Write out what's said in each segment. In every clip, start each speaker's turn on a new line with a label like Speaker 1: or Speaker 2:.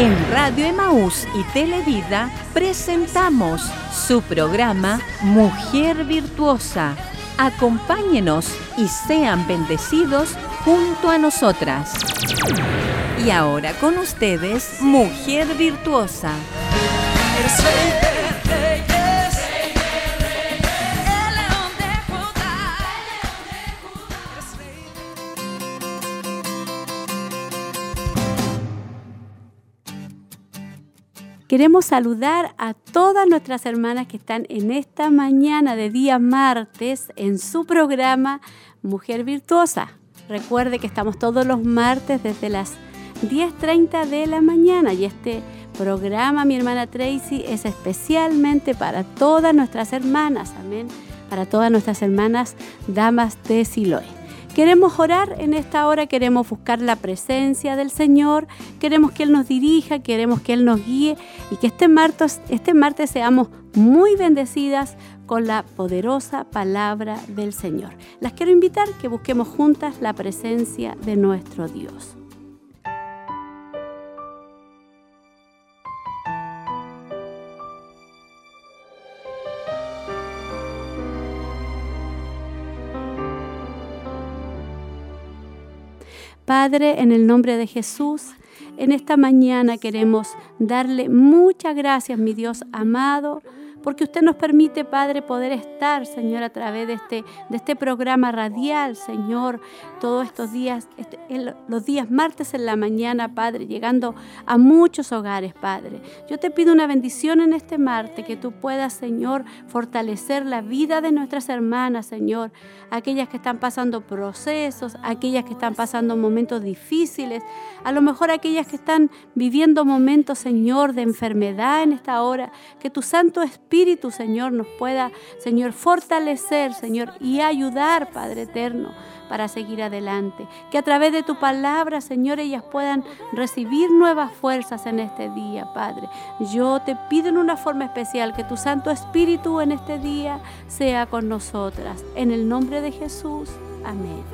Speaker 1: En Radio Emaús y Televida presentamos su programa Mujer Virtuosa. Acompáñenos y sean bendecidos junto a nosotras. Y ahora con ustedes, Mujer Virtuosa.
Speaker 2: Queremos saludar a todas nuestras hermanas que están en esta mañana de día martes en su programa Mujer Virtuosa. Recuerde que estamos todos los martes desde las 10.30 de la mañana y este programa, mi hermana Tracy, es especialmente para todas nuestras hermanas, amén, para todas nuestras hermanas damas de Siloé. Queremos orar en esta hora, queremos buscar la presencia del Señor, queremos que Él nos dirija, queremos que Él nos guíe y que este martes, este martes seamos muy bendecidas con la poderosa palabra del Señor. Las quiero invitar que busquemos juntas la presencia de nuestro Dios. Padre, en el nombre de Jesús, en esta mañana queremos darle muchas gracias, mi Dios amado, porque usted nos permite, Padre, poder estar, Señor, a través de este, de este programa radial, Señor, todos estos días, este, los días martes en la mañana, Padre, llegando a muchos hogares, Padre. Yo te pido una bendición en este martes, que tú puedas, Señor, fortalecer la vida de nuestras hermanas, Señor, aquellas que están pasando procesos, aquellas que están pasando momentos difíciles, a lo mejor aquellas que están viviendo momentos, Señor, de enfermedad en esta hora, que tu Santo Espíritu, Señor, nos pueda, Señor, fortalecer, Señor, y ayudar, Padre eterno para seguir adelante. Que a través de tu palabra, Señor, ellas puedan recibir nuevas fuerzas en este día, Padre. Yo te pido en una forma especial que tu Santo Espíritu en este día sea con nosotras. En el nombre de Jesús. Amén.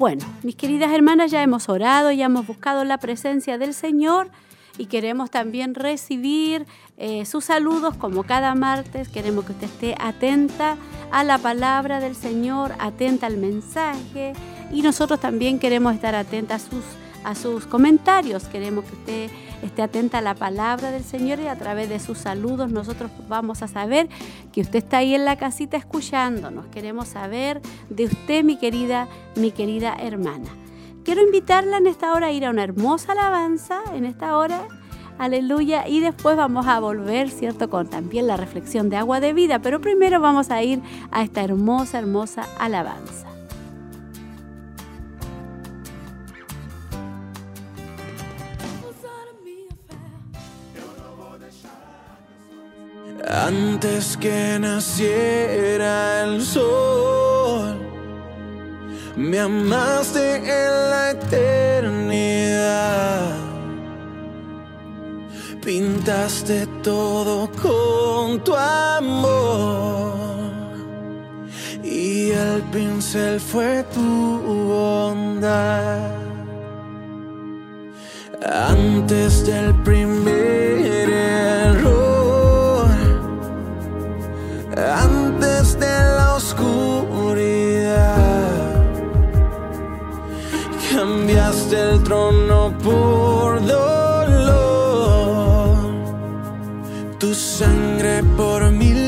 Speaker 2: Bueno, mis queridas hermanas, ya hemos orado, ya hemos buscado la presencia del Señor y queremos también recibir eh, sus saludos como cada martes. Queremos que usted esté atenta a la palabra del Señor, atenta al mensaje y nosotros también queremos estar atentas a sus, a sus comentarios. Queremos que usted esté atenta a la palabra del Señor y a través de sus saludos nosotros vamos a saber que usted está ahí en la casita escuchándonos. Queremos saber de usted, mi querida, mi querida hermana. Quiero invitarla en esta hora a ir a una hermosa alabanza, en esta hora, aleluya, y después vamos a volver, ¿cierto?, con también la reflexión de agua de vida, pero primero vamos a ir a esta hermosa, hermosa alabanza.
Speaker 3: Antes que naciera el sol, me amaste en la eternidad. Pintaste todo con tu amor y el pincel fue tu bondad. Antes del primer error antes de la oscuridad. Cambiaste el trono por dolor, tu sangre por mi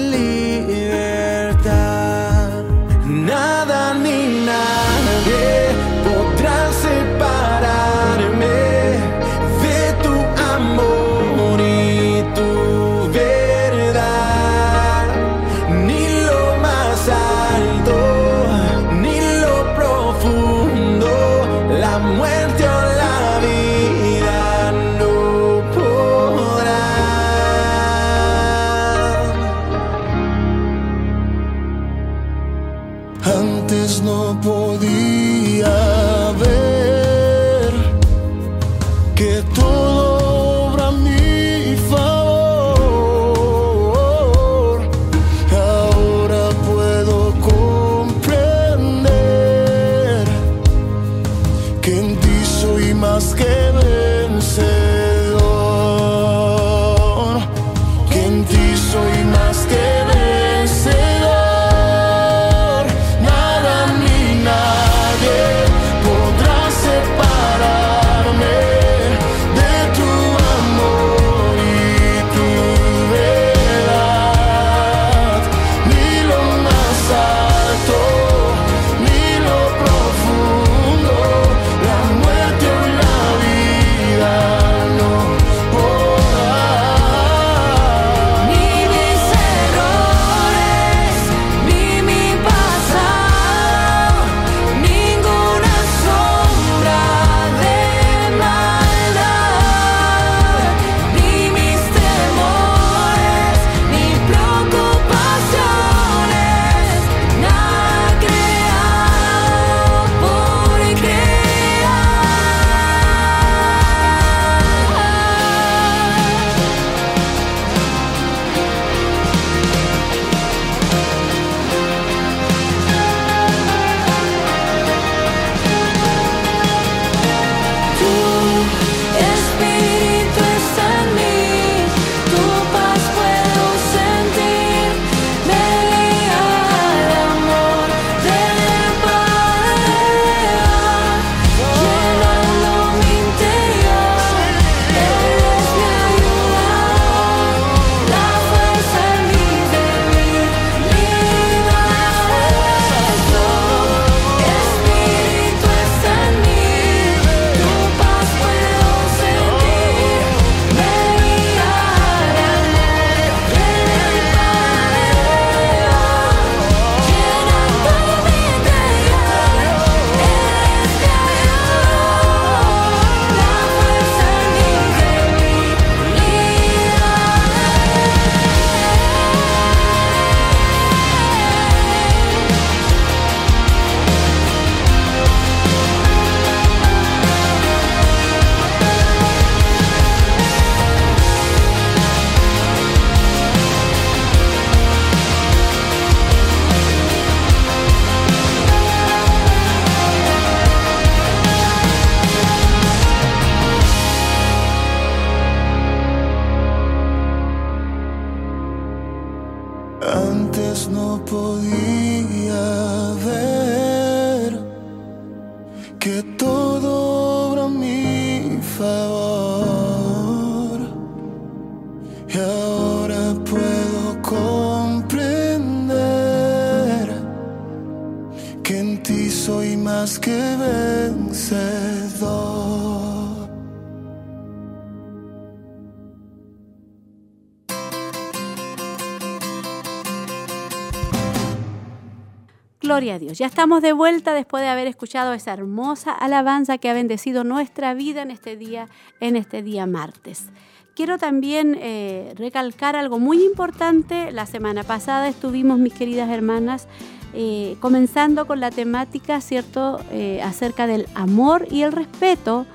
Speaker 2: Dios. Ya estamos de vuelta después de haber escuchado esa hermosa alabanza que ha bendecido nuestra vida en este día, en este día martes. Quiero también eh, recalcar algo muy importante. La semana pasada estuvimos, mis queridas hermanas, eh, comenzando con la temática, ¿cierto?, Eh, acerca del amor y el respeto.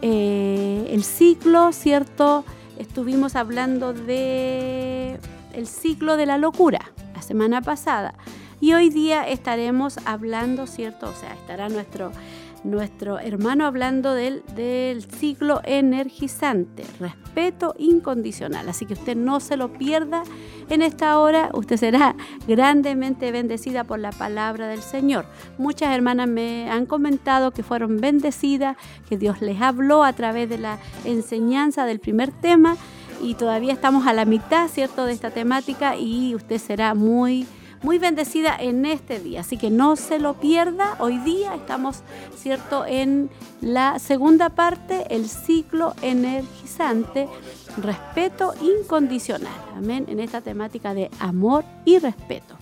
Speaker 2: El ciclo, ¿cierto? Estuvimos hablando de el ciclo de la locura la semana pasada. Y hoy día estaremos hablando, ¿cierto? O sea, estará nuestro, nuestro hermano hablando del, del ciclo energizante, respeto incondicional. Así que usted no se lo pierda en esta hora. Usted será grandemente bendecida por la palabra del Señor. Muchas hermanas me han comentado que fueron bendecidas, que Dios les habló a través de la enseñanza del primer tema. Y todavía estamos a la mitad, ¿cierto?, de esta temática y usted será muy muy bendecida en este día. Así que no se lo pierda. Hoy día estamos, ¿cierto?, en la segunda parte, el ciclo energizante, respeto incondicional. Amén. En esta temática de amor y respeto.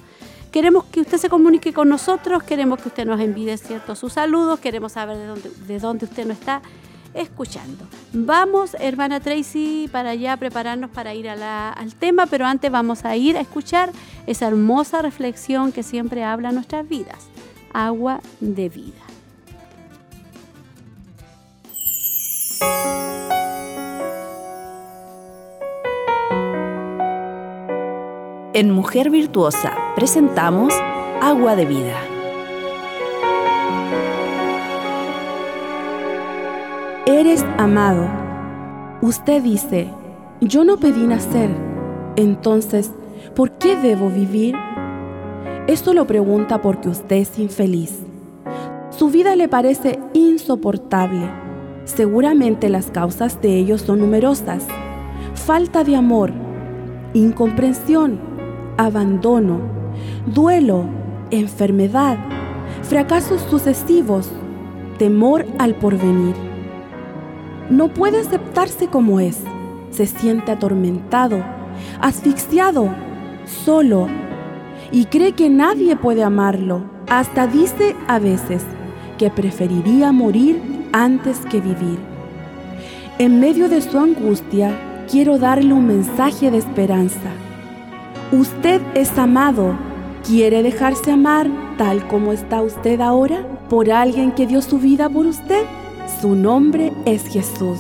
Speaker 2: Queremos que usted se comunique con nosotros, queremos que usted nos envíe ciertos sus saludos, queremos saber de dónde, de dónde usted nos está escuchando. Vamos, hermana Tracy, para allá prepararnos para ir al tema, pero antes vamos a ir a escuchar esa hermosa reflexión que siempre habla nuestras vidas. Agua de vida.
Speaker 1: En Mujer Virtuosa presentamos Agua de Vida.
Speaker 4: Eres amado. Usted dice, yo no pedí nacer, entonces, ¿por qué debo vivir? Esto lo pregunta porque usted es infeliz. Su vida le parece insoportable. Seguramente las causas de ello son numerosas. Falta de amor, incomprensión, abandono, duelo, enfermedad, fracasos sucesivos, temor al porvenir. No puede aceptarse como es. Se siente atormentado, asfixiado, solo y cree que nadie puede amarlo. Hasta dice a veces que preferiría morir antes que vivir. En medio de su angustia, quiero darle un mensaje de esperanza. Usted es amado. ¿Quiere dejarse amar tal como está usted ahora por alguien que dio su vida por usted? Su nombre es Jesús.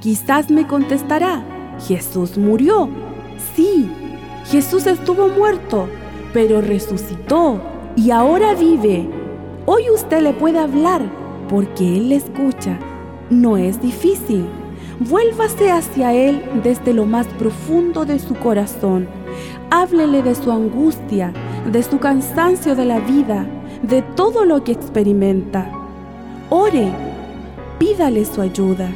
Speaker 4: Quizás me contestará, Jesús murió. Sí, Jesús estuvo muerto, pero resucitó y ahora vive. Hoy usted le puede hablar porque Él le escucha. No es difícil. Vuélvase hacia Él desde lo más profundo de su corazón. Háblele de su angustia, de su cansancio de la vida, de todo lo que experimenta. Ore, pídale su ayuda.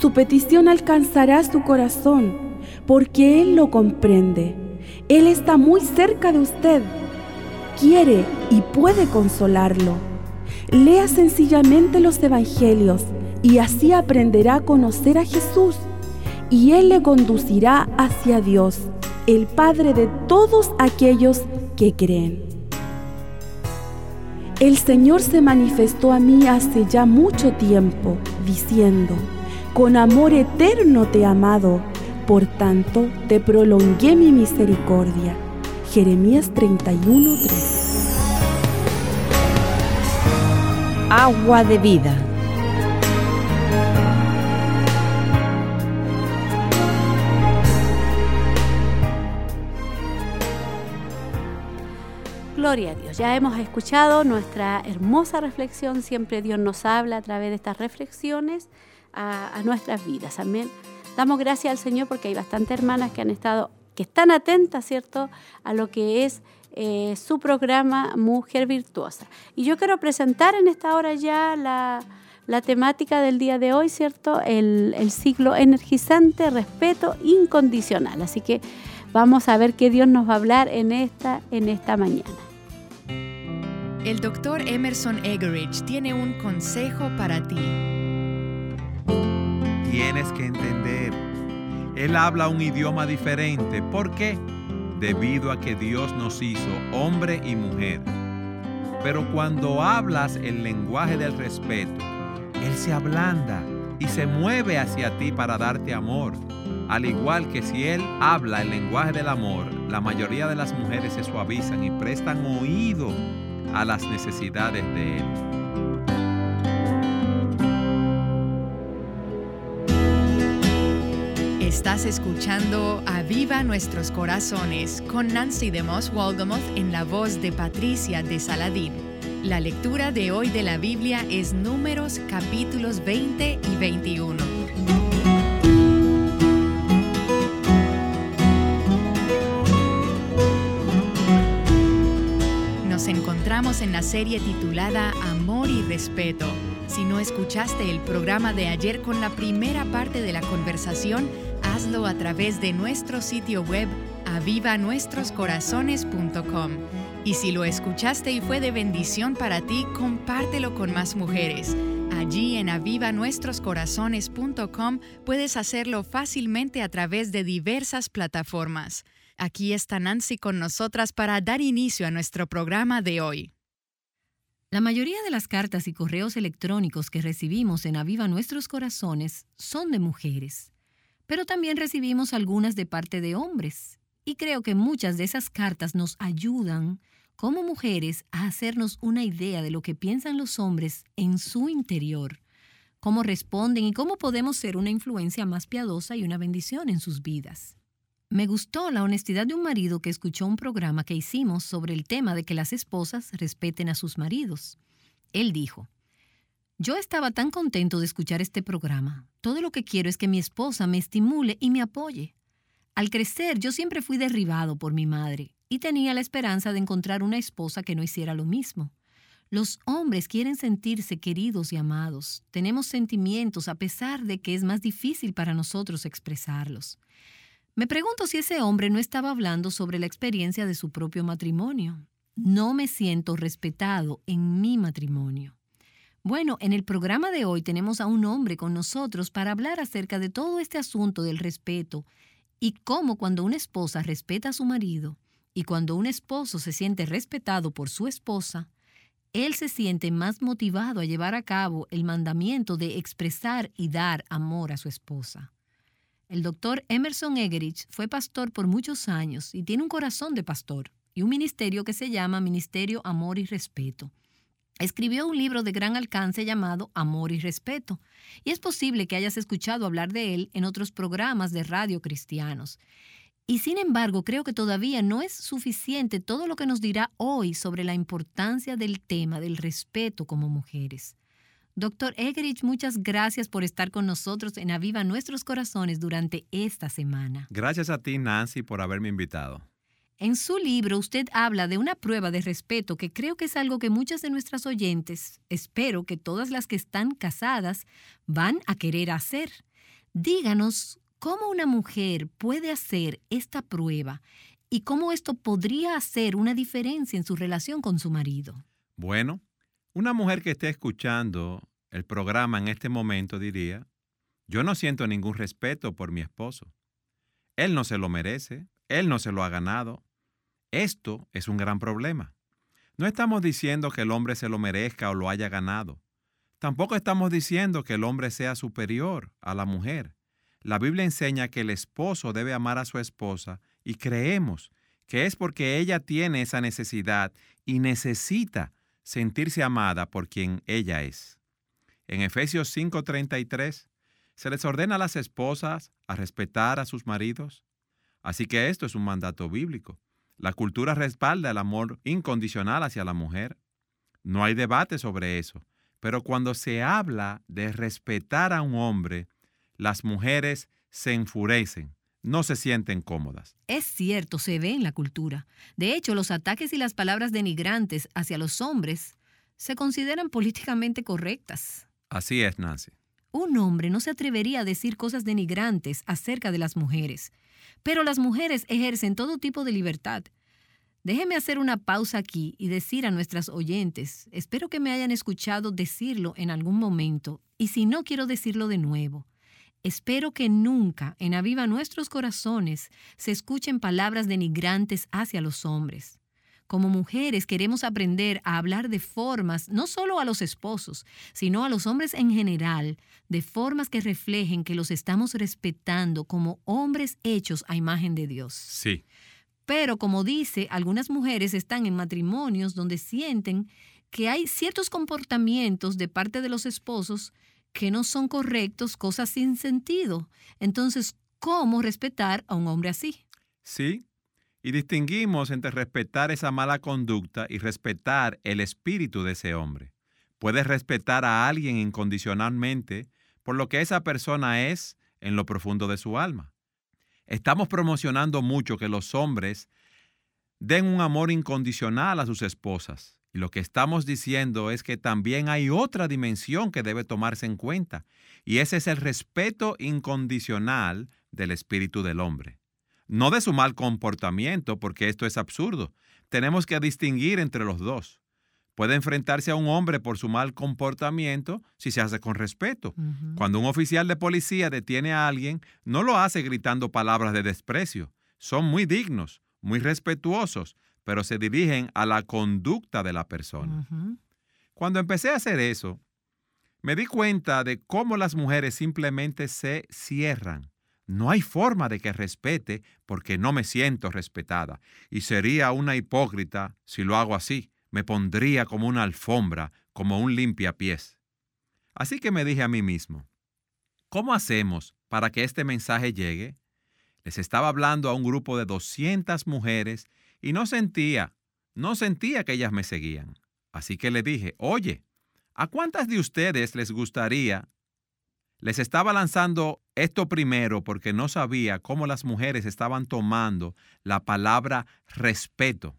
Speaker 4: Su petición alcanzará su corazón porque Él lo comprende. Él está muy cerca de usted. Quiere y puede consolarlo. Lea sencillamente los evangelios y así aprenderá a conocer a Jesús y Él le conducirá hacia Dios, el Padre de todos aquellos que creen. El Señor se manifestó a mí hace ya mucho tiempo, diciendo, con amor eterno te he amado, por tanto te prolongué mi misericordia. Jeremías 31:3
Speaker 1: Agua de Vida.
Speaker 2: Gloria a Dios. Ya hemos escuchado nuestra hermosa reflexión. Siempre Dios nos habla a través de estas reflexiones a, nuestras vidas. Amén. Damos gracias al Señor porque hay bastantes hermanas que han estado, que están atentas, ¿cierto?, a lo que es eh, su programa Mujer Virtuosa. Y yo quiero presentar en esta hora ya la, la temática del día de hoy, ¿cierto? El, el ciclo energizante, respeto incondicional. Así que vamos a ver qué Dios nos va a hablar en esta, en esta mañana.
Speaker 5: El doctor Emerson Egerich tiene un consejo para ti.
Speaker 6: Tienes que entender. Él habla un idioma diferente. ¿Por qué? Debido a que Dios nos hizo hombre y mujer. Pero cuando hablas el lenguaje del respeto, Él se ablanda y se mueve hacia ti para darte amor. Al igual que si Él habla el lenguaje del amor, la mayoría de las mujeres se suavizan y prestan oído a las necesidades de Él.
Speaker 5: Estás escuchando Aviva Nuestros Corazones con Nancy de Moss Walgamoth en la voz de Patricia de Saladín. La lectura de hoy de la Biblia es Números capítulos 20 y 21. Encontramos en la serie titulada Amor y Respeto. Si no escuchaste el programa de ayer con la primera parte de la conversación, hazlo a través de nuestro sitio web avivanuestroscorazones.com. Y si lo escuchaste y fue de bendición para ti, compártelo con más mujeres. Allí en avivanuestroscorazones.com puedes hacerlo fácilmente a través de diversas plataformas. Aquí está Nancy con nosotras para dar inicio a nuestro programa de hoy.
Speaker 7: La mayoría de las cartas y correos electrónicos que recibimos en Aviva Nuestros Corazones son de mujeres, pero también recibimos algunas de parte de hombres. Y creo que muchas de esas cartas nos ayudan como mujeres a hacernos una idea de lo que piensan los hombres en su interior, cómo responden y cómo podemos ser una influencia más piadosa y una bendición en sus vidas. Me gustó la honestidad de un marido que escuchó un programa que hicimos sobre el tema de que las esposas respeten a sus maridos. Él dijo, yo estaba tan contento de escuchar este programa. Todo lo que quiero es que mi esposa me estimule y me apoye. Al crecer yo siempre fui derribado por mi madre y tenía la esperanza de encontrar una esposa que no hiciera lo mismo. Los hombres quieren sentirse queridos y amados. Tenemos sentimientos a pesar de que es más difícil para nosotros expresarlos. Me pregunto si ese hombre no estaba hablando sobre la experiencia de su propio matrimonio. No me siento respetado en mi matrimonio. Bueno, en el programa de hoy tenemos a un hombre con nosotros para hablar acerca de todo este asunto del respeto y cómo cuando una esposa respeta a su marido y cuando un esposo se siente respetado por su esposa, él se siente más motivado a llevar a cabo el mandamiento de expresar y dar amor a su esposa. El doctor Emerson Egerich fue pastor por muchos años y tiene un corazón de pastor y un ministerio que se llama Ministerio Amor y Respeto. Escribió un libro de gran alcance llamado Amor y Respeto, y es posible que hayas escuchado hablar de él en otros programas de radio cristianos. Y sin embargo, creo que todavía no es suficiente todo lo que nos dirá hoy sobre la importancia del tema del respeto como mujeres. Doctor Egerich, muchas gracias por estar con nosotros en Aviva Nuestros Corazones durante esta semana.
Speaker 6: Gracias a ti, Nancy, por haberme invitado.
Speaker 7: En su libro usted habla de una prueba de respeto que creo que es algo que muchas de nuestras oyentes, espero que todas las que están casadas, van a querer hacer. Díganos ¿Cómo una mujer puede hacer esta prueba y cómo esto podría hacer una diferencia en su relación con su marido?
Speaker 6: Bueno, una mujer que esté escuchando el programa en este momento diría, yo no siento ningún respeto por mi esposo. Él no se lo merece, él no se lo ha ganado. Esto es un gran problema. No estamos diciendo que el hombre se lo merezca o lo haya ganado. Tampoco estamos diciendo que el hombre sea superior a la mujer. La Biblia enseña que el esposo debe amar a su esposa y creemos que es porque ella tiene esa necesidad y necesita sentirse amada por quien ella es. En Efesios 5:33 se les ordena a las esposas a respetar a sus maridos. Así que esto es un mandato bíblico. La cultura respalda el amor incondicional hacia la mujer. No hay debate sobre eso. Pero cuando se habla de respetar a un hombre, las mujeres se enfurecen, no se sienten cómodas.
Speaker 7: Es cierto, se ve en la cultura. De hecho, los ataques y las palabras denigrantes hacia los hombres se consideran políticamente correctas.
Speaker 6: Así es, Nancy.
Speaker 7: Un hombre no se atrevería a decir cosas denigrantes acerca de las mujeres, pero las mujeres ejercen todo tipo de libertad. Déjeme hacer una pausa aquí y decir a nuestras oyentes, espero que me hayan escuchado decirlo en algún momento, y si no quiero decirlo de nuevo, Espero que nunca en Aviva Nuestros Corazones se escuchen palabras denigrantes hacia los hombres. Como mujeres queremos aprender a hablar de formas, no solo a los esposos, sino a los hombres en general, de formas que reflejen que los estamos respetando como hombres hechos a imagen de Dios.
Speaker 6: Sí.
Speaker 7: Pero como dice, algunas mujeres están en matrimonios donde sienten que hay ciertos comportamientos de parte de los esposos que no son correctos, cosas sin sentido. Entonces, ¿cómo respetar a un hombre así?
Speaker 6: Sí, y distinguimos entre respetar esa mala conducta y respetar el espíritu de ese hombre. Puedes respetar a alguien incondicionalmente por lo que esa persona es en lo profundo de su alma. Estamos promocionando mucho que los hombres den un amor incondicional a sus esposas. Y lo que estamos diciendo es que también hay otra dimensión que debe tomarse en cuenta, y ese es el respeto incondicional del espíritu del hombre. No de su mal comportamiento, porque esto es absurdo. Tenemos que distinguir entre los dos. Puede enfrentarse a un hombre por su mal comportamiento si se hace con respeto. Cuando un oficial de policía detiene a alguien, no lo hace gritando palabras de desprecio. Son muy dignos, muy respetuosos, pero se dirigen a la conducta de la persona. Cuando empecé a hacer eso, me di cuenta de cómo las mujeres simplemente se cierran. No hay forma de que respete porque no me siento respetada. Y sería una hipócrita si lo hago así. Me pondría como una alfombra, como un limpiapiés. Así que me dije a mí mismo, ¿cómo hacemos para que este mensaje llegue? Les estaba hablando a un grupo de 200 mujeres y no sentía, no sentía que ellas me seguían. Así que le dije, oye, ¿a cuántas de ustedes les gustaría? Les estaba lanzando esto primero porque no sabía cómo las mujeres estaban tomando la palabra respeto.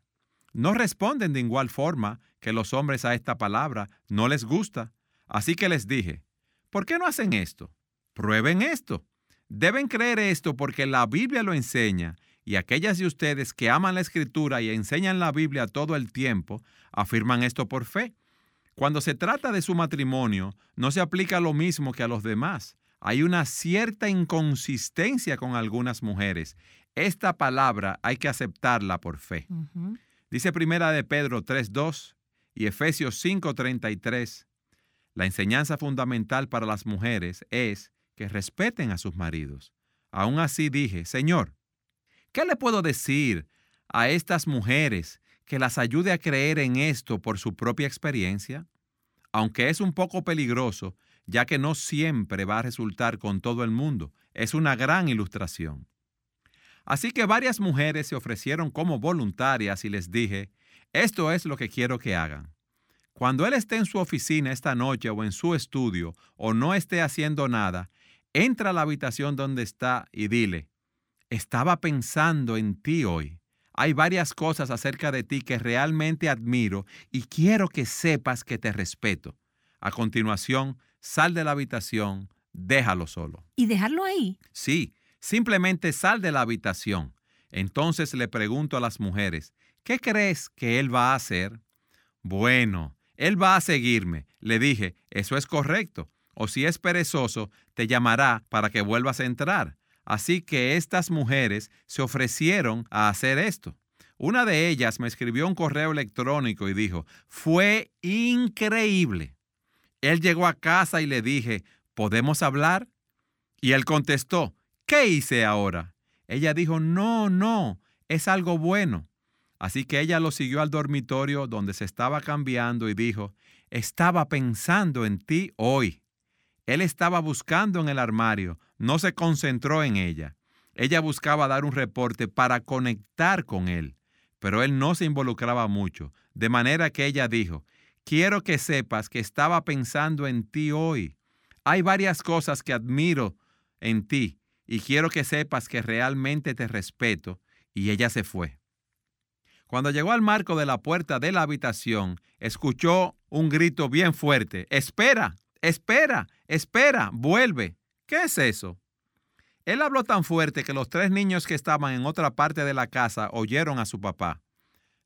Speaker 6: No responden de igual forma que los hombres a esta palabra, no les gusta. Así que les dije, ¿por qué no hacen esto? Prueben esto. Deben creer esto porque la Biblia lo enseña y aquellas de ustedes que aman la escritura y enseñan la Biblia todo el tiempo, afirman esto por fe. Cuando se trata de su matrimonio, no se aplica lo mismo que a los demás. Hay una cierta inconsistencia con algunas mujeres. Esta palabra hay que aceptarla por fe. Dice Primera de Pedro 3.2 y Efesios 5.33. La enseñanza fundamental para las mujeres es que respeten a sus maridos. Aún así dije, Señor, ¿qué le puedo decir a estas mujeres que las ayude a creer en esto por su propia experiencia? Aunque es un poco peligroso, ya que no siempre va a resultar con todo el mundo, es una gran ilustración. Así que varias mujeres se ofrecieron como voluntarias y les dije, esto es lo que quiero que hagan. Cuando él esté en su oficina esta noche o en su estudio o no esté haciendo nada, entra a la habitación donde está y dile, estaba pensando en ti hoy. Hay varias cosas acerca de ti que realmente admiro y quiero que sepas que te respeto. A continuación, sal de la habitación, déjalo solo.
Speaker 7: ¿Y dejarlo ahí?
Speaker 6: Sí, simplemente sal de la habitación. Entonces le pregunto a las mujeres, ¿qué crees que él va a hacer? Bueno, él va a seguirme. Le dije, eso es correcto. O si es perezoso, te llamará para que vuelvas a entrar. Así que estas mujeres se ofrecieron a hacer esto. Una de ellas me escribió un correo electrónico y dijo, fue increíble. Él llegó a casa y le dije, ¿podemos hablar? Y él contestó, ¿qué hice ahora? Ella dijo, no, no, es algo bueno. Así que ella lo siguió al dormitorio donde se estaba cambiando y dijo, estaba pensando en ti hoy. Él estaba buscando en el armario, no se concentró en ella. Ella buscaba dar un reporte para conectar con él, pero él no se involucraba mucho, de manera que ella dijo, quiero que sepas que estaba pensando en ti hoy. Hay varias cosas que admiro en ti y quiero que sepas que realmente te respeto. Y ella se fue. Cuando llegó al marco de la puerta de la habitación, escuchó un grito bien fuerte. Espera, espera, espera, vuelve. ¿Qué es eso? Él habló tan fuerte que los tres niños que estaban en otra parte de la casa oyeron a su papá.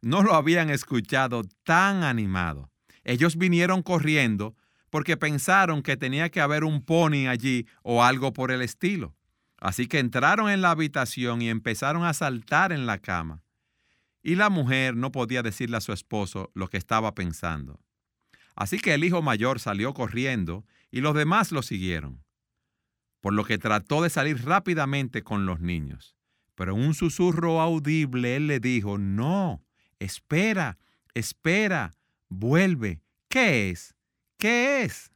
Speaker 6: No lo habían escuchado tan animado. Ellos vinieron corriendo porque pensaron que tenía que haber un pony allí o algo por el estilo. Así que entraron en la habitación y empezaron a saltar en la cama. Y la mujer no podía decirle a su esposo lo que estaba pensando. Así que el hijo mayor salió corriendo y los demás lo siguieron, por lo que trató de salir rápidamente con los niños. Pero en un susurro audible él le dijo, no, espera, espera, vuelve. ¿Qué es? ¿Qué es?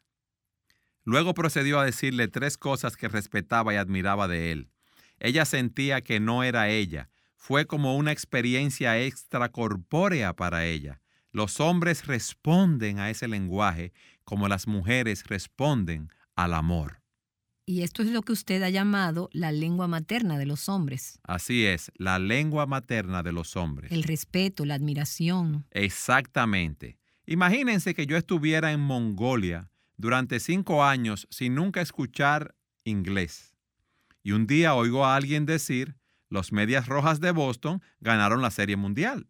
Speaker 6: Luego procedió a decirle tres cosas que respetaba y admiraba de él. Ella sentía que no era ella. Fue como una experiencia extracorpórea para ella. Los hombres responden a ese lenguaje como las mujeres responden al amor.
Speaker 7: Y esto es lo que usted ha llamado la lengua materna de los hombres.
Speaker 6: Así es, la lengua materna de los hombres.
Speaker 7: El respeto, la admiración.
Speaker 6: Exactamente. Imagínense que yo estuviera en Mongolia durante cinco años sin nunca escuchar inglés. Y un día oigo a alguien decir, los Medias Rojas de Boston ganaron la Serie Mundial.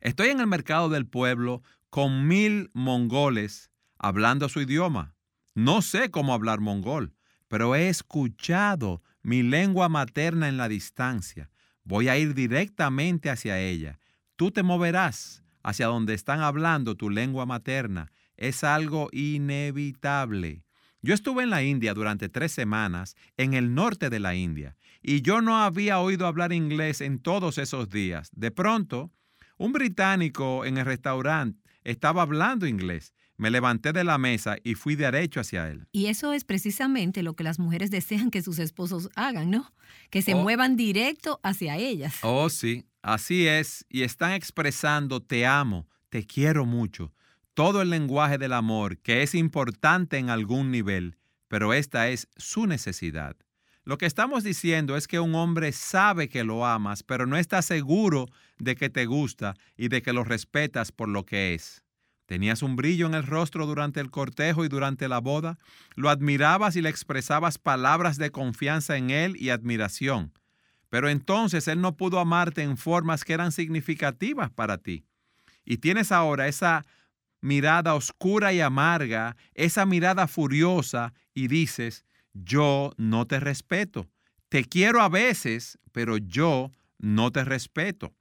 Speaker 6: Estoy en el mercado del pueblo con mil mongoles hablando su idioma. No sé cómo hablar mongol, pero he escuchado mi lengua materna en la distancia. Voy a ir directamente hacia ella. Tú te moverás hacia donde están hablando tu lengua materna es algo inevitable. Yo estuve en la India durante tres semanas, en el norte de la India, y yo no había oído hablar inglés en todos esos días. De pronto, un británico en el restaurante estaba hablando inglés. Me levanté de la mesa y fui derecho hacia él.
Speaker 7: Y eso es precisamente lo que las mujeres desean que sus esposos hagan, ¿no? Que se
Speaker 6: Oh.
Speaker 7: muevan directo hacia ellas.
Speaker 6: Oh, sí, así es, y están expresando te amo, te quiero mucho, todo el lenguaje del amor que es importante en algún nivel, pero esta es su necesidad. Lo que estamos diciendo es que un hombre sabe que lo amas, pero no está seguro de que te gusta y de que lo respetas por lo que es. Tenías un brillo en el rostro durante el cortejo y durante la boda. Lo admirabas y le expresabas palabras de confianza en él y admiración. Pero entonces él no pudo amarte en formas que eran significativas para ti. Y tienes ahora esa mirada oscura y amarga, esa mirada furiosa y dices, yo no te respeto. Te quiero a veces, pero yo no te respeto.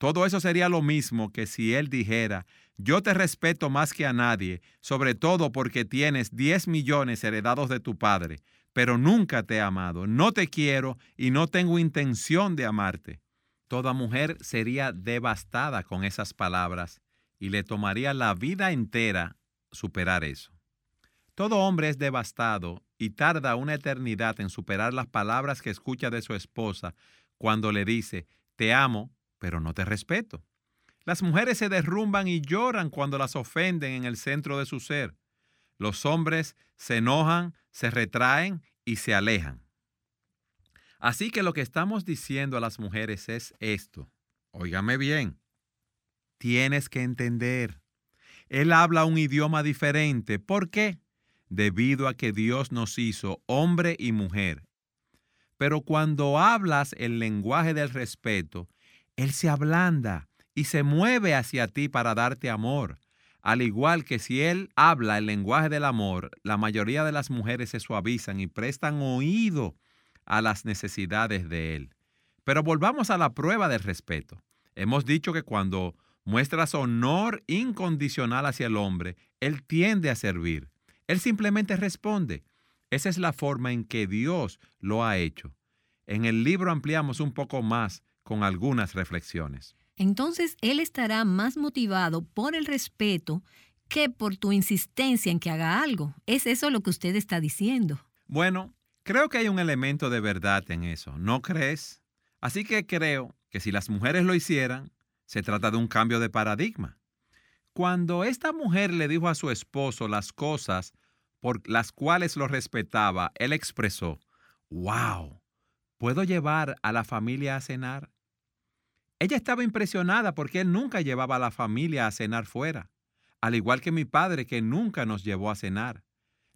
Speaker 6: Todo eso sería lo mismo que si él dijera, yo te respeto más que a nadie, sobre todo porque tienes 10 millones heredados de tu padre, pero nunca te he amado, no te quiero y no tengo intención de amarte. Toda mujer sería devastada con esas palabras y le tomaría la vida entera superar eso. Todo hombre es devastado y tarda una eternidad en superar las palabras que escucha de su esposa cuando le dice, te amo, pero no te respeto. Las mujeres se derrumban y lloran cuando las ofenden en el centro de su ser. Los hombres se enojan, se retraen y se alejan. Así que lo que estamos diciendo a las mujeres es esto. Óigame bien. Tienes que entender. Él habla un idioma diferente. ¿Por qué? Debido a que Dios nos hizo hombre y mujer. Pero cuando hablas el lenguaje del respeto, Él se ablanda y se mueve hacia ti para darte amor. Al igual que si Él habla el lenguaje del amor, la mayoría de las mujeres se suavizan y prestan oído a las necesidades de Él. Pero volvamos a la prueba del respeto. Hemos dicho que cuando muestras honor incondicional hacia el hombre, Él tiende a servir. Él simplemente responde. Esa es la forma en que Dios lo ha hecho. En el libro ampliamos un poco más con algunas reflexiones.
Speaker 7: Entonces él estará más motivado por el respeto que por tu insistencia en que haga algo. ¿Es eso lo que usted está diciendo?
Speaker 6: Bueno, creo que hay un elemento de verdad en eso, ¿no crees? Así que creo que si las mujeres lo hicieran, se trata de un cambio de paradigma. Cuando esta mujer le dijo a su esposo las cosas por las cuales lo respetaba, él expresó, wow, ¿puedo llevar a la familia a cenar? Ella estaba impresionada porque él nunca llevaba a la familia a cenar fuera, al igual que mi padre que nunca nos llevó a cenar.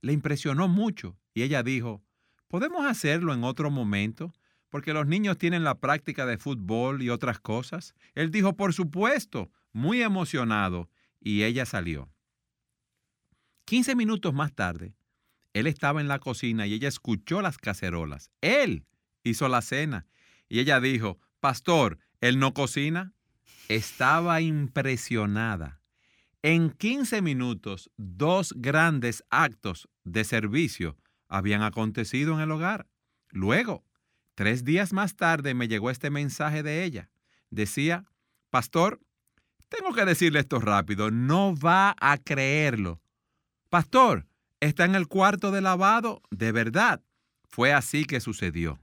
Speaker 6: Le impresionó mucho y ella dijo, ¿podemos hacerlo en otro momento? Porque los niños tienen la práctica de fútbol y otras cosas. Él dijo, por supuesto, muy emocionado, y ella salió. 15 minutos más tarde, él estaba en la cocina y ella escuchó las cacerolas. Él hizo la cena y ella dijo, Pastor, ¿él no cocina? Estaba impresionada. En 15 minutos, dos grandes actos de servicio habían acontecido en el hogar. Luego, tres días más tarde me llegó este mensaje de ella. Decía, Pastor, tengo que decirle esto rápido, no va a creerlo. Pastor, está en el cuarto de lavado, de verdad. Fue así que sucedió.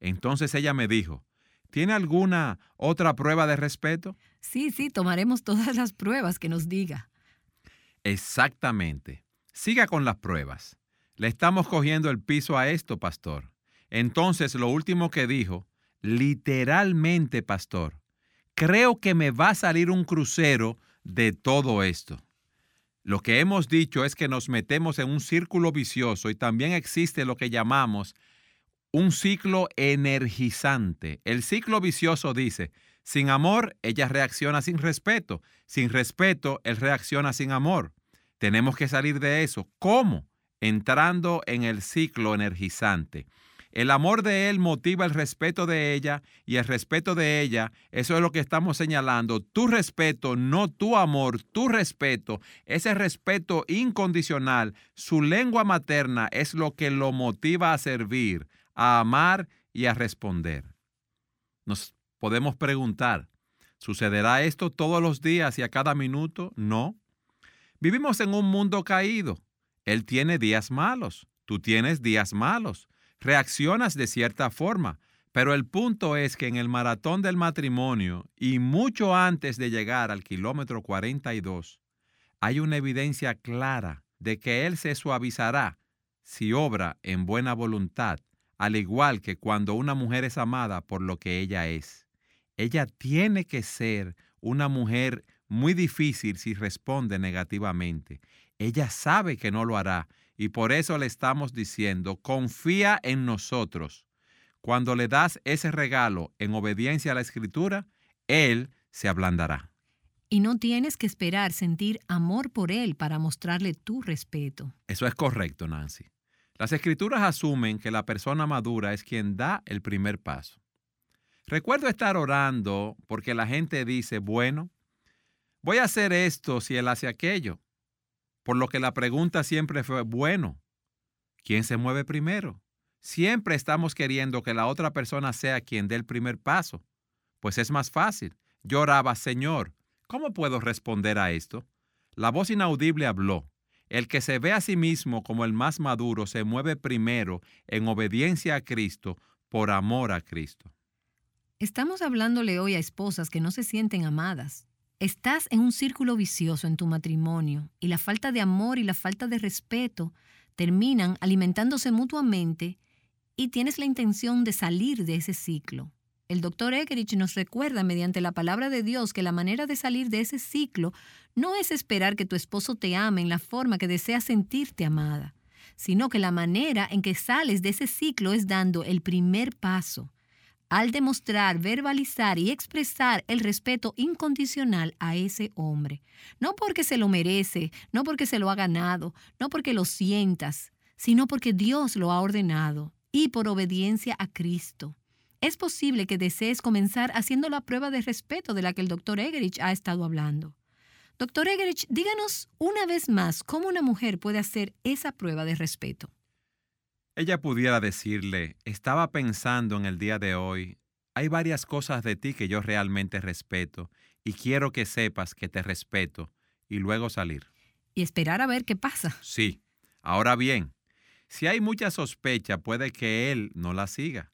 Speaker 6: Entonces ella me dijo, ¿tiene alguna otra prueba de respeto?
Speaker 7: Sí, sí, tomaremos todas las pruebas que nos diga.
Speaker 6: Exactamente. Siga con las pruebas. Le estamos cogiendo el piso a esto, pastor. Entonces lo último que dijo, literalmente, pastor, creo que me va a salir un crucero de todo esto. Lo que hemos dicho es que nos metemos en un círculo vicioso y también existe lo que llamamos un ciclo energizante. El ciclo vicioso dice, sin amor, ella reacciona sin respeto. Sin respeto, él reacciona sin amor. Tenemos que salir de eso. ¿Cómo? Entrando en el ciclo energizante. El amor de él motiva el respeto de ella y el respeto de ella, eso es lo que estamos señalando. Tu respeto, no tu amor, tu respeto, ese respeto incondicional, su lengua materna es lo que lo motiva a servir, a amar y a responder. Nos podemos preguntar, ¿sucederá esto todos los días y a cada minuto? No. Vivimos en un mundo caído. Él tiene días malos, tú tienes días malos. Reaccionas de cierta forma, pero el punto es que en el maratón del matrimonio y mucho antes de llegar al kilómetro 42, hay una evidencia clara de que Él se suavizará si obra en buena voluntad, al igual que cuando una mujer es amada por lo que ella es. Ella tiene que ser una mujer muy difícil si responde negativamente. Ella sabe que no lo hará y por eso le estamos diciendo, confía en nosotros. Cuando le das ese regalo en obediencia a la escritura, Él se ablandará.
Speaker 7: Y no tienes que esperar sentir amor por él para mostrarle tu respeto.
Speaker 6: Eso es correcto, Nancy. Las escrituras asumen que la persona madura es quien da el primer paso. Recuerdo estar orando porque la gente dice, bueno, voy a hacer esto si él hace aquello. Por lo que la pregunta siempre fue, bueno, ¿quién se mueve primero? Siempre estamos queriendo que la otra persona sea quien dé el primer paso. Pues es más fácil. Yo oraba, Señor, ¿cómo puedo responder a esto? La voz inaudible habló. El que se ve a sí mismo como el más maduro se mueve primero en obediencia a Cristo por amor a Cristo.
Speaker 7: Estamos hablándole hoy a esposas que no se sienten amadas. Estás en un círculo vicioso en tu matrimonio y la falta de amor y la falta de respeto terminan alimentándose mutuamente y tienes la intención de salir de ese ciclo. El doctor Egerich nos recuerda mediante la palabra de Dios que la manera de salir de ese ciclo no es esperar que tu esposo te ame en la forma que deseas sentirte amada, sino que la manera en que sales de ese ciclo es dando el primer paso, al demostrar, verbalizar y expresar el respeto incondicional a ese hombre. No porque se lo merece, no porque se lo ha ganado, no porque lo sientas, sino porque Dios lo ha ordenado y por obediencia a Cristo. Es posible que desees comenzar haciendo la prueba de respeto de la que el doctor Egerich ha estado hablando. Doctor Egerich, díganos una vez más cómo una mujer puede hacer esa prueba de respeto.
Speaker 6: Ella pudiera decirle, estaba pensando en el día de hoy, hay varias cosas de ti que yo realmente respeto y quiero que sepas que te respeto y luego salir.
Speaker 7: Y esperar a ver qué pasa.
Speaker 6: Sí. Ahora bien, si hay mucha sospecha, puede que él no la siga.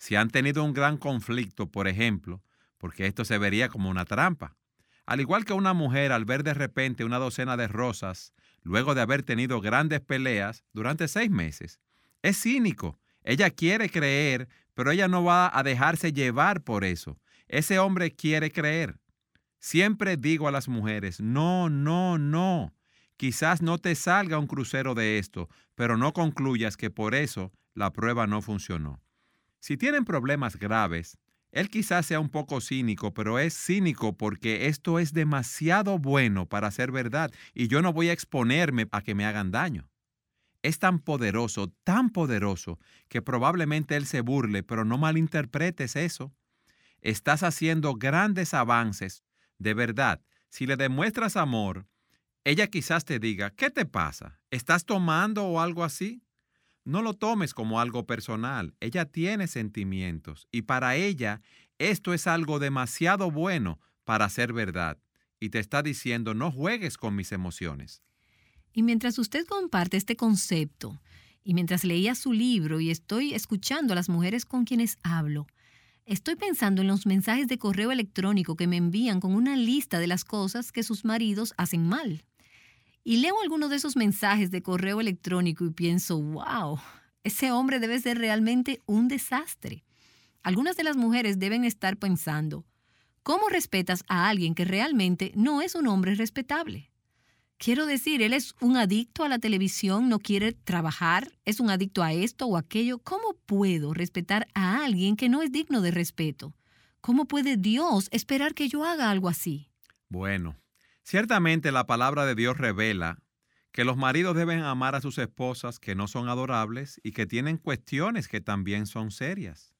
Speaker 6: Si han tenido un gran conflicto, por ejemplo, porque esto se vería como una trampa. Al igual que una mujer al ver de repente una docena de rosas, luego de haber tenido grandes peleas durante seis meses. Es cínico. Ella quiere creer, pero ella no va a dejarse llevar por eso. Ese hombre quiere creer. Siempre digo a las mujeres, no, no, no. Quizás no te salga un crucero de esto, pero no concluyas que por eso la prueba no funcionó. Si tienen problemas graves, él quizás sea un poco cínico, pero es cínico porque esto es demasiado bueno para ser verdad y yo no voy a exponerme a que me hagan daño. Es tan poderoso, tan poderoso, que probablemente él se burle, pero no malinterpretes eso. Estás haciendo grandes avances. De verdad, si le demuestras amor, ella quizás te diga, ¿qué te pasa? ¿Estás tomando o algo así? No lo tomes como algo personal. Ella tiene sentimientos y para ella esto es algo demasiado bueno para ser verdad. Y te está diciendo, no juegues con mis emociones.
Speaker 7: Y mientras usted comparte este concepto, y mientras leía su libro y estoy escuchando a las mujeres con quienes hablo, estoy pensando en los mensajes de correo electrónico que me envían con una lista de las cosas que sus maridos hacen mal. Y leo algunos de esos mensajes de correo electrónico y pienso, wow, ese hombre debe ser realmente un desastre. Algunas de las mujeres deben estar pensando, ¿cómo respetas a alguien que realmente no es un hombre respetable? Quiero decir, él es un adicto a la televisión, no quiere trabajar, es un adicto a esto o aquello. ¿Cómo puedo respetar a alguien que no es digno de respeto? ¿Cómo puede Dios esperar que yo haga algo así?
Speaker 6: Bueno, ciertamente la palabra de Dios revela que los maridos deben amar a sus esposas que no son adorables y que tienen cuestiones que también son serias.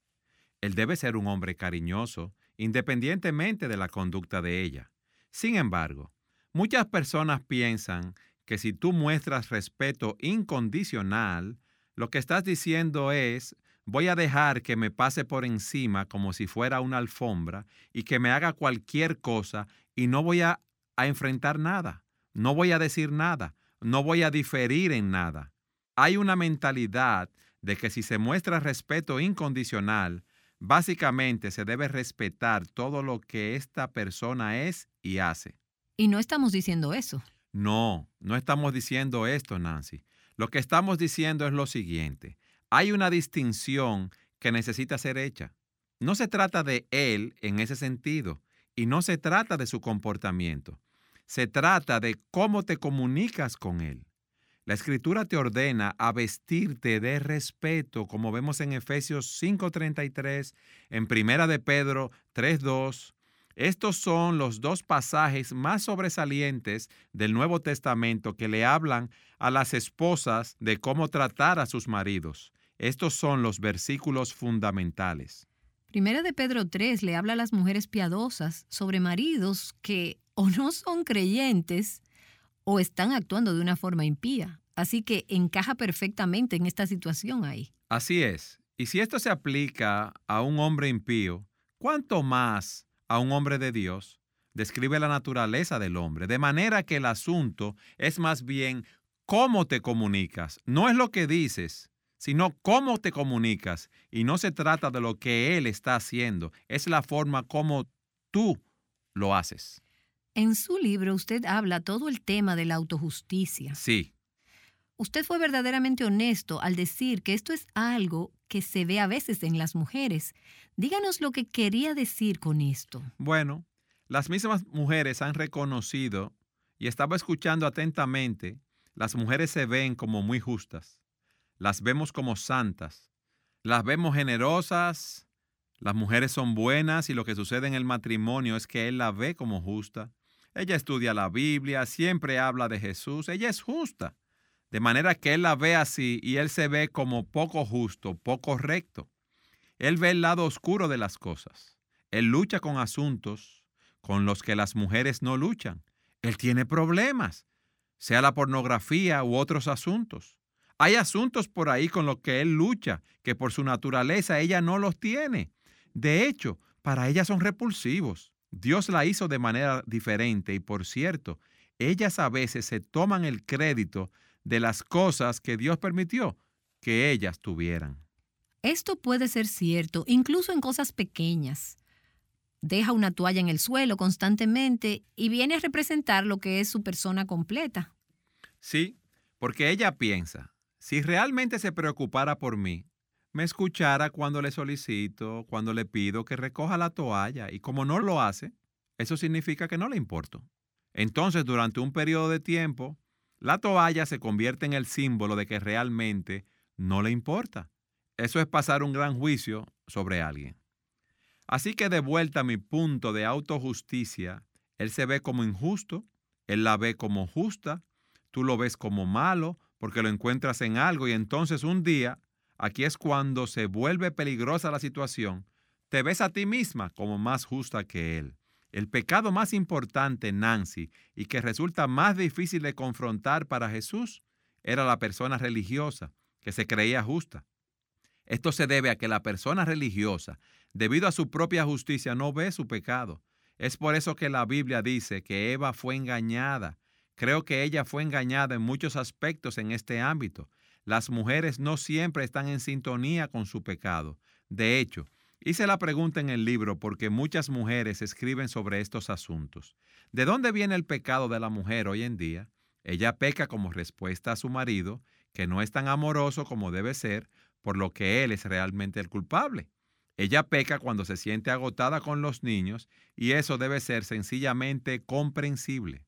Speaker 6: Él debe ser un hombre cariñoso, independientemente de la conducta de ella. Sin embargo, muchas personas piensan que si tú muestras respeto incondicional, lo que estás diciendo es, voy a dejar que me pase por encima como si fuera una alfombra y que me haga cualquier cosa y no voy a, a enfrentar nada. no voy a decir nada, no voy a diferir en nada. Hay una mentalidad de que si se muestra respeto incondicional, básicamente se debe respetar todo lo que esta persona es y hace.
Speaker 7: Y no estamos diciendo eso.
Speaker 6: No, no estamos diciendo esto, Nancy. Lo que estamos diciendo es lo siguiente. Hay una distinción que necesita ser hecha. No se trata de él en ese sentido y no se trata de su comportamiento. Se trata de cómo te comunicas con él. La escritura te ordena a vestirte de respeto, como vemos en Efesios 5:33, en Primera de Pedro 3:2. Estos son los dos pasajes más sobresalientes del Nuevo Testamento que le hablan a las esposas de cómo tratar a sus maridos. Estos son los versículos fundamentales.
Speaker 7: Primera de Pedro 3 le habla a las mujeres piadosas sobre maridos que o no son creyentes o están actuando de una forma impía. Así que encaja perfectamente en esta situación ahí.
Speaker 6: Así es. Y si esto se aplica a un hombre impío, ¿cuánto más a un hombre de Dios? Describe la naturaleza del hombre, de manera que el asunto es más bien cómo te comunicas. No es lo que dices, sino cómo te comunicas. Y no se trata de lo que él está haciendo, es la forma como tú lo haces.
Speaker 7: En su libro usted habla todo el tema de la autojusticia.
Speaker 6: Sí,
Speaker 7: Usted fue verdaderamente honesto al decir que esto es algo que se ve a veces en las mujeres. Díganos lo que quería decir con esto.
Speaker 6: Bueno, las mismas mujeres han reconocido, y estaba escuchando atentamente, las mujeres se ven como muy justas, las vemos como santas, las vemos generosas, las mujeres son buenas y lo que sucede en el matrimonio es que él la ve como justa. Ella estudia la Biblia, siempre habla de Jesús, ella es justa. De manera que él la ve así y él se ve como poco justo, poco recto. Él ve el lado oscuro de las cosas. Él lucha con asuntos con los que las mujeres no luchan. Él tiene problemas, sea la pornografía u otros asuntos. Hay asuntos por ahí con los que él lucha, que por su naturaleza ella no los tiene. De hecho, para ella son repulsivos. Dios la hizo de manera diferente y por cierto, ellas a veces se toman el crédito de las cosas que Dios permitió que ellas tuvieran.
Speaker 7: Esto puede ser cierto, incluso en cosas pequeñas. Deja una toalla en el suelo constantemente y viene a representar lo que es su persona completa.
Speaker 6: Sí, porque ella piensa, si realmente se preocupara por mí, me escuchara cuando le solicito, cuando le pido que recoja la toalla, y como no lo hace, eso significa que no le importo. Entonces, durante un periodo de tiempo, la toalla se convierte en el símbolo de que realmente no le importa. Eso es pasar un gran juicio sobre alguien. Así que de vuelta a mi punto de autojusticia, él se ve como injusto, él la ve como justa, tú lo ves como malo porque lo encuentras en algo y entonces un día, aquí es cuando se vuelve peligrosa la situación, te ves a ti misma como más justa que él. El pecado más importante, Nancy, y que resulta más difícil de confrontar para Jesús, era la persona religiosa, que se creía justa. Esto se debe a que la persona religiosa, debido a su propia justicia, no ve su pecado. Es por eso que la Biblia dice que Eva fue engañada. Creo que ella fue engañada en muchos aspectos en este ámbito. Las mujeres no siempre están en sintonía con su pecado. De hecho, Hice la pregunta en el libro porque muchas mujeres escriben sobre estos asuntos. ¿De dónde viene el pecado de la mujer hoy en día? Ella peca como respuesta a su marido, que no es tan amoroso como debe ser, por lo que él es realmente el culpable. Ella peca cuando se siente agotada con los niños y eso debe ser sencillamente comprensible.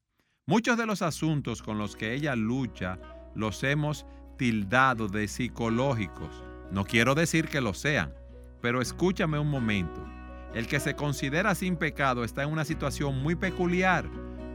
Speaker 6: Muchos de los asuntos con los que ella lucha los hemos tildado de psicológicos. No quiero decir que lo sean, pero escúchame un momento. El que se considera sin pecado está en una situación muy peculiar,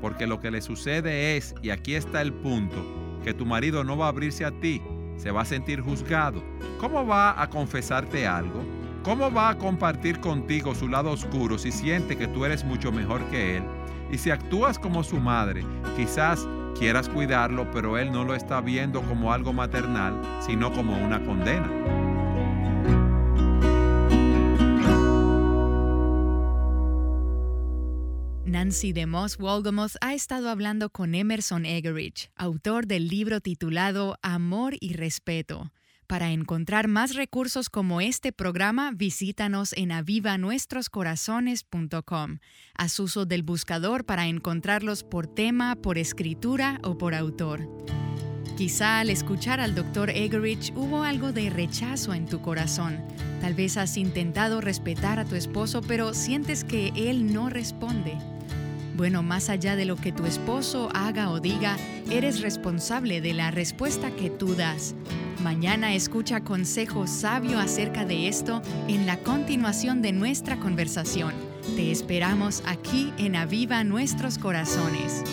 Speaker 6: porque lo que le sucede es, y aquí está el punto, que tu marido no va a abrirse a ti, se va a sentir juzgado. ¿Cómo va a confesarte algo? ¿Cómo va a compartir contigo su lado oscuro si siente que tú eres mucho mejor que él? Y si actúas como su madre, quizás quieras cuidarlo, pero él no lo está viendo como algo maternal, sino como una condena.
Speaker 8: Nancy DeMoss Wolgamoth ha estado hablando con Emerson Egerich, autor del libro titulado Amor y Respeto. Para encontrar más recursos como este programa, visítanos en avivanuestroscorazones.com. Haz uso del buscador para encontrarlos por tema, por escritura o por autor. Quizá al escuchar al Dr. Egerich hubo algo de rechazo en tu corazón. Tal vez has intentado respetar a tu esposo, pero sientes que él no responde. Bueno, más allá de lo que tu esposo haga o diga, eres responsable de la respuesta que tú das. Mañana escucha consejo sabio acerca de esto en la continuación de nuestra conversación. Te esperamos aquí en Aviva Nuestros Corazones.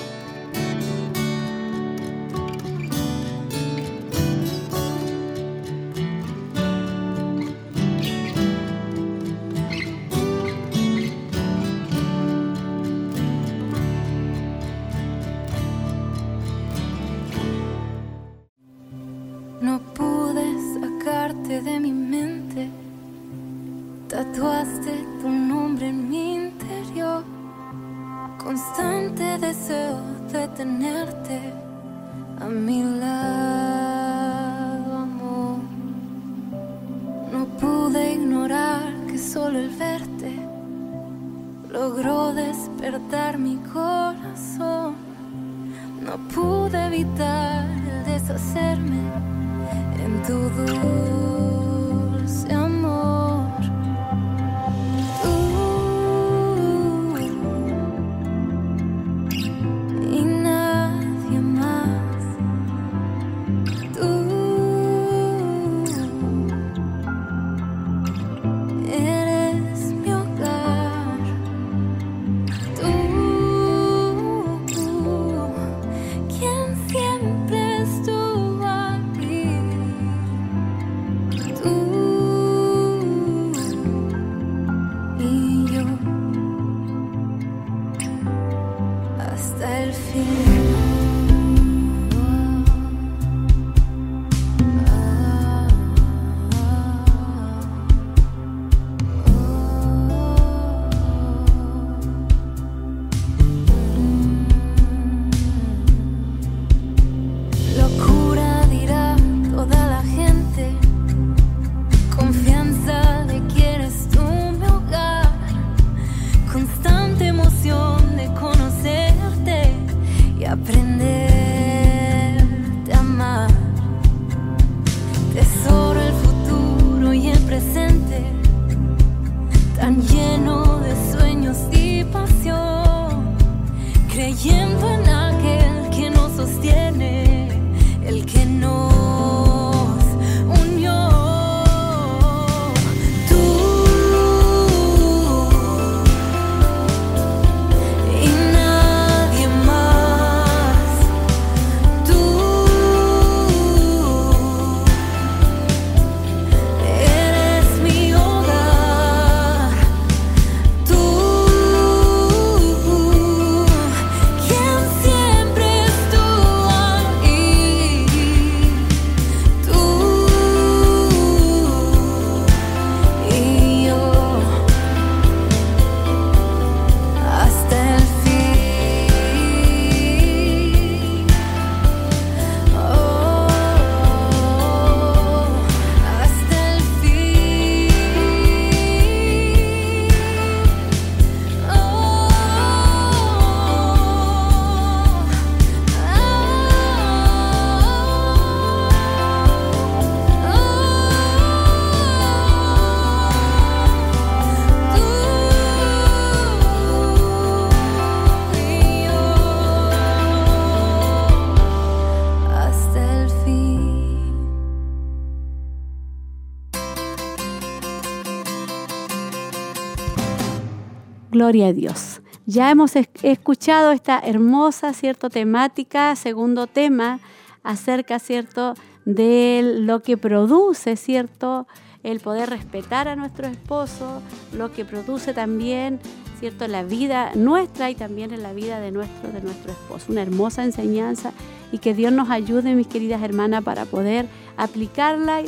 Speaker 2: Gloria a Dios. Ya hemos es- escuchado esta hermosa, cierto, temática, segundo tema, acerca, cierto, de lo que produce, cierto, el poder respetar a nuestro esposo, lo que produce también, cierto, la vida nuestra y también en la vida de nuestro, de nuestro esposo. Una hermosa enseñanza y que Dios nos ayude, mis queridas hermanas, para poder aplicarla eh,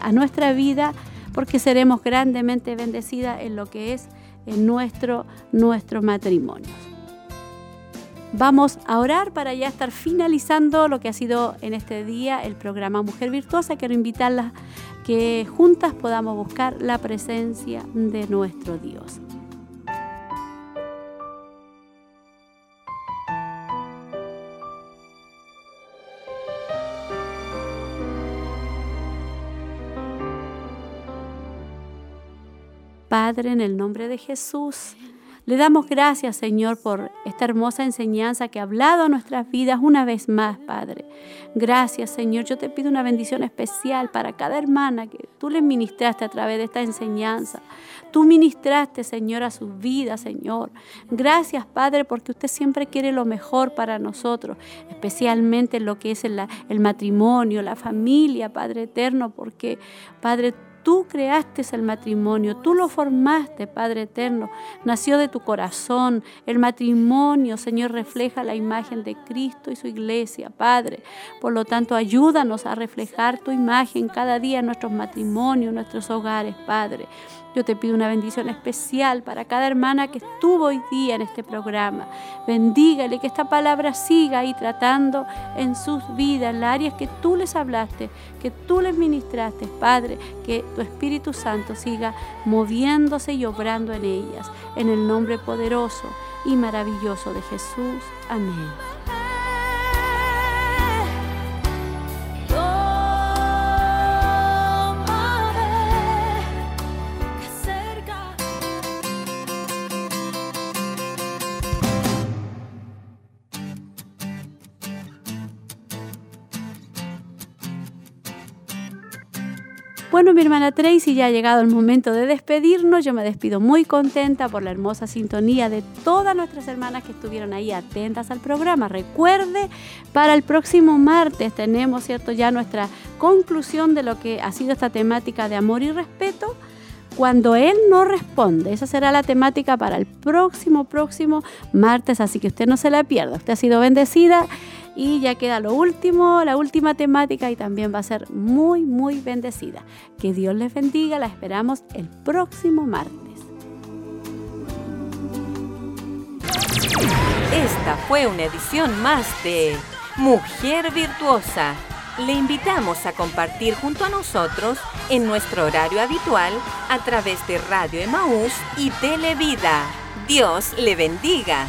Speaker 2: a nuestra vida, porque seremos grandemente bendecidas en lo que es en nuestro, nuestro matrimonio. Vamos a orar para ya estar finalizando lo que ha sido en este día el programa Mujer Virtuosa. Quiero invitarlas que juntas podamos buscar la presencia de nuestro Dios. Padre, en el nombre de Jesús, le damos gracias, Señor, por esta hermosa enseñanza que ha hablado a nuestras vidas una vez más, Padre. Gracias, Señor. Yo te pido una bendición especial para cada hermana que tú le ministraste a través de esta enseñanza. Tú ministraste, Señor, a sus vidas, Señor. Gracias, Padre, porque usted siempre quiere lo mejor para nosotros, especialmente en lo que es el, el matrimonio, la familia, Padre eterno, porque, Padre, Tú creaste el matrimonio, tú lo formaste, Padre eterno. Nació de tu corazón. El matrimonio, Señor, refleja la imagen de Cristo y su iglesia, Padre. Por lo tanto, ayúdanos a reflejar tu imagen cada día en nuestros matrimonios, en nuestros hogares, Padre. Yo te pido una bendición especial para cada hermana que estuvo hoy día en este programa. Bendígale que esta palabra siga ahí tratando en sus vidas, en las áreas que tú les hablaste, que tú les ministraste, Padre, que tu Espíritu Santo siga moviéndose y obrando en ellas. En el nombre poderoso y maravilloso de Jesús. Amén. Bueno, mi hermana Tracy, ya ha llegado el momento de despedirnos. Yo me despido muy contenta por la hermosa sintonía de todas nuestras hermanas que estuvieron ahí atentas al programa. Recuerde, para el próximo martes tenemos, ¿cierto?, ya nuestra conclusión de lo que ha sido esta temática de amor y respeto cuando Él no responde. Esa será la temática para el próximo, próximo martes, así que usted no se la pierda. Usted ha sido bendecida y ya queda lo último, la última temática y también va a ser muy, muy bendecida. Que Dios les bendiga, la esperamos el próximo martes.
Speaker 9: Esta fue una edición más de Mujer Virtuosa. Le invitamos a compartir junto a nosotros en nuestro horario habitual a través de Radio Emaús y Televida. Dios le bendiga.